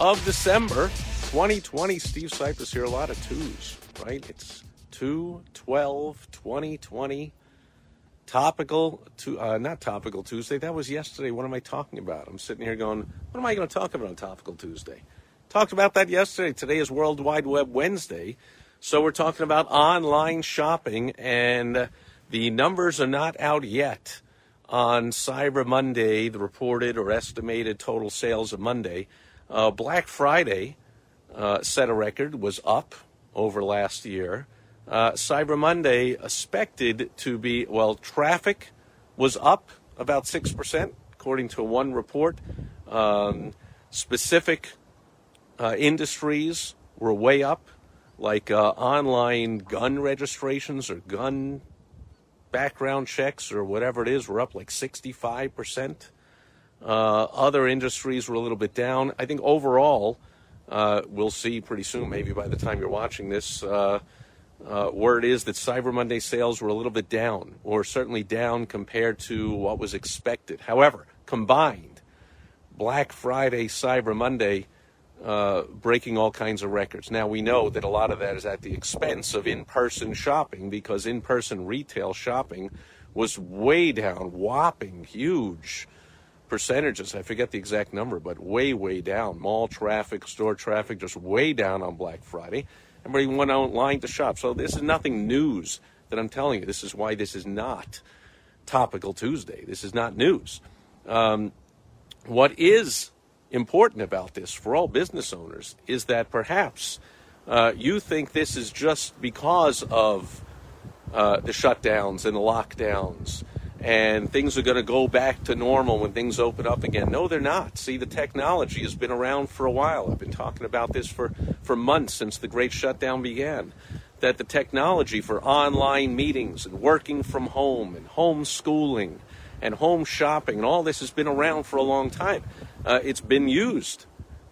of December 2020. Steve Sipress here. A lot of twos, right? It's 2 12 2020. Topical, to, uh, not Topical Tuesday. That was yesterday. What am I talking about? I'm sitting here going, what am I going to talk about on Topical Tuesday? Talked about that yesterday. Today is World Wide Web Wednesday. So we're talking about online shopping, and the numbers are not out yet on Cyber Monday, the reported or estimated total sales of Monday. Uh, Black Friday uh, set a record, was up over last year. Uh, Cyber Monday expected to be, well, traffic was up about 6%, according to one report. Um, specific uh, industries were way up, like uh, online gun registrations or gun background checks or whatever it is were up like 65%. Uh, other industries were a little bit down. I think overall, uh, we'll see pretty soon, maybe by the time you're watching this, uh, uh, word is that Cyber Monday sales were a little bit down, or certainly down compared to what was expected. However, combined, Black Friday, Cyber Monday, uh, breaking all kinds of records. Now, we know that a lot of that is at the expense of in person shopping because in person retail shopping was way down, whopping, huge percentages. I forget the exact number, but way, way down. Mall traffic, store traffic, just way down on Black Friday. Everybody went online to shop. So this is nothing news that I'm telling you. This is why this is not Topical Tuesday. This is not news. Um, what is important about this for all business owners is that perhaps uh, you think this is just because of uh, the shutdowns and the lockdowns and things are going to go back to normal when things open up again. No, they're not. See, the technology has been around for a while. I've been talking about this for, for months since the great shutdown began. That the technology for online meetings and working from home and homeschooling and home shopping and all this has been around for a long time. Uh, it's been used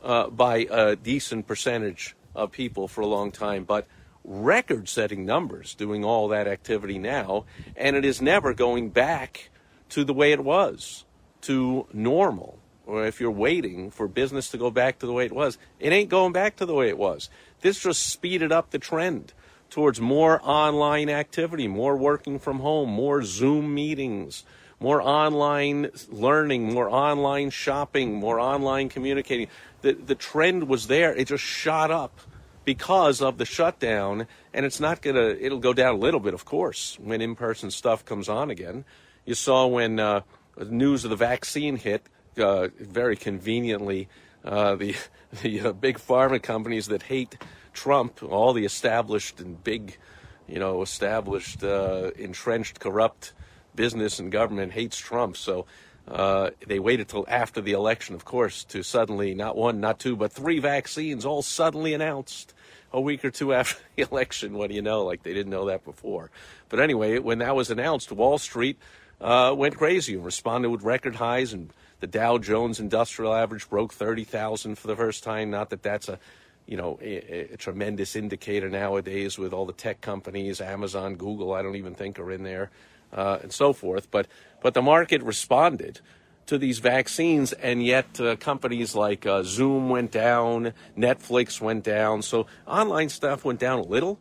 uh, by a decent percentage of people for a long time, but record setting numbers doing all that activity now, and it is never going back to the way it was, to normal. Or if you're waiting for business to go back to the way it was, it ain't going back to the way it was. This just speeded up the trend towards more online activity, more working from home, more Zoom meetings, more online learning, more online shopping, more online communicating. The, the trend was there. It just shot up because of the shutdown. And it's not going to, it'll go down a little bit, of course, when in person stuff comes on again. You saw when uh, news of the vaccine hit, uh, very conveniently, uh, the, the uh, big pharma companies that hate Trump, all the established and big, you know, established, uh, entrenched, corrupt business and government hates Trump. So uh, they waited till after the election, of course, to suddenly, not one, not two, but three vaccines all suddenly announced a week or two after the election. What do you know? Like they didn't know that before. But anyway, when that was announced, Wall Street uh, went crazy and responded with record highs, and the Dow Jones Industrial Average broke 30,000 for the first time. Not that that's a you know, a, a, tremendous indicator nowadays with all the tech companies, Amazon, Google, I don't even think are in there, uh, and so forth. But, but the market responded to these vaccines, and yet uh, companies like uh, Zoom went down, Netflix went down. So online stuff went down a little,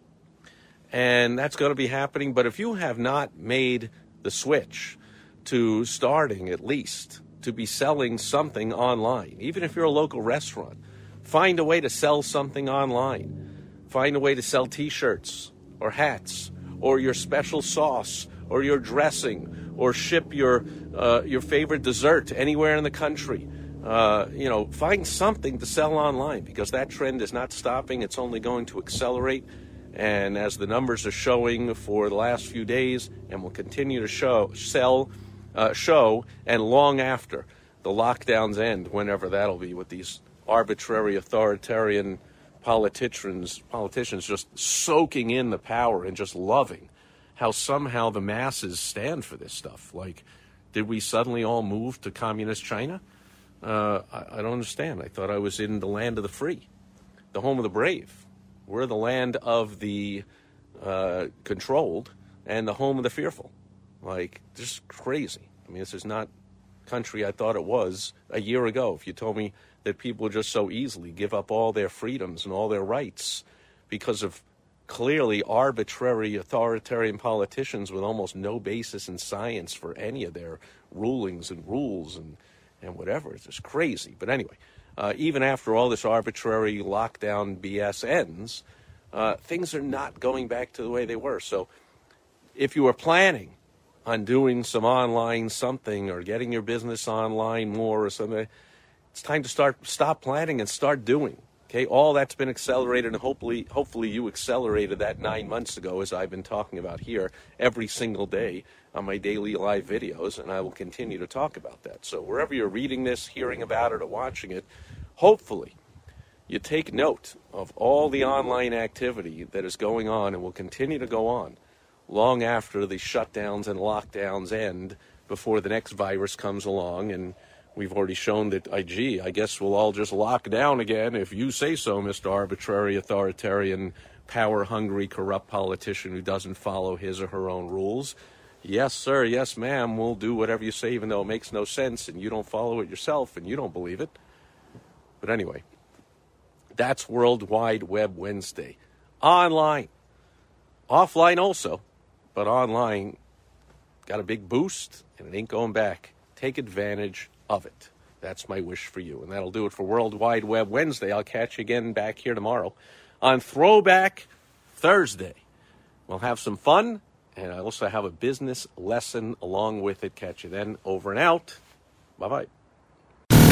and that's going to be happening. But if you have not made the switch to starting at least to be selling something online, even if you're a local restaurant, find a way to sell something online. Find a way to sell t shirts or hats or your special sauce or your dressing or ship your uh, your favorite dessert anywhere in the country. Uh, you know, find something to sell online because that trend is not stopping. It's only going to accelerate. And as the numbers are showing for the last few days, and will continue to show, sell, uh, show, and long after the lockdowns end, whenever that'll be with these arbitrary authoritarian politicians politicians just soaking in the power and just loving how somehow the masses stand for this stuff. Like, did we suddenly all move to communist China? Uh, I, I don't understand. I thought I was in the land of the free, the home of the brave. We're the land of the uh, controlled and the home of the fearful. Like, just crazy. I mean, this is not country I thought it was a year ago. If you told me that people just so easily give up all their freedoms and all their rights because of clearly arbitrary authoritarian politicians with almost no basis in science for any of their rulings and rules and, and whatever. It's just crazy. But anyway, uh, even after all this arbitrary lockdown BS ends, uh, things are not going back to the way they were. So if you were planning on doing some online something or getting your business online more or something, it's time to start stop planning and start doing. Okay, all that's been accelerated, and hopefully, hopefully you accelerated that nine months ago, as I've been talking about here every single day on my daily live videos, and I will continue to talk about that. So wherever you're reading this, hearing about it, or watching it, hopefully you take note of all the online activity that is going on and will continue to go on long after the shutdowns and lockdowns end before the next virus comes along and we've already shown that, I, gee, I guess we'll all just lock down again if you say so, Mr. Arbitrary, authoritarian, power hungry, corrupt politician who doesn't follow his or her own rules. Yes, sir, yes, ma'am, we'll do whatever you say, even though it makes no sense and you don't follow it yourself and you don't believe it. But anyway, that's World Wide Web Wednesday. Online. Offline also, but online got a big boost and it ain't going back. Take advantage of it. That's my wish for you. And that'll do it for World Wide Web Wednesday. I'll catch you again back here tomorrow on Throwback Thursday. We'll have some fun, and I also have a business lesson along with it. Catch you then. Over and out. Bye bye.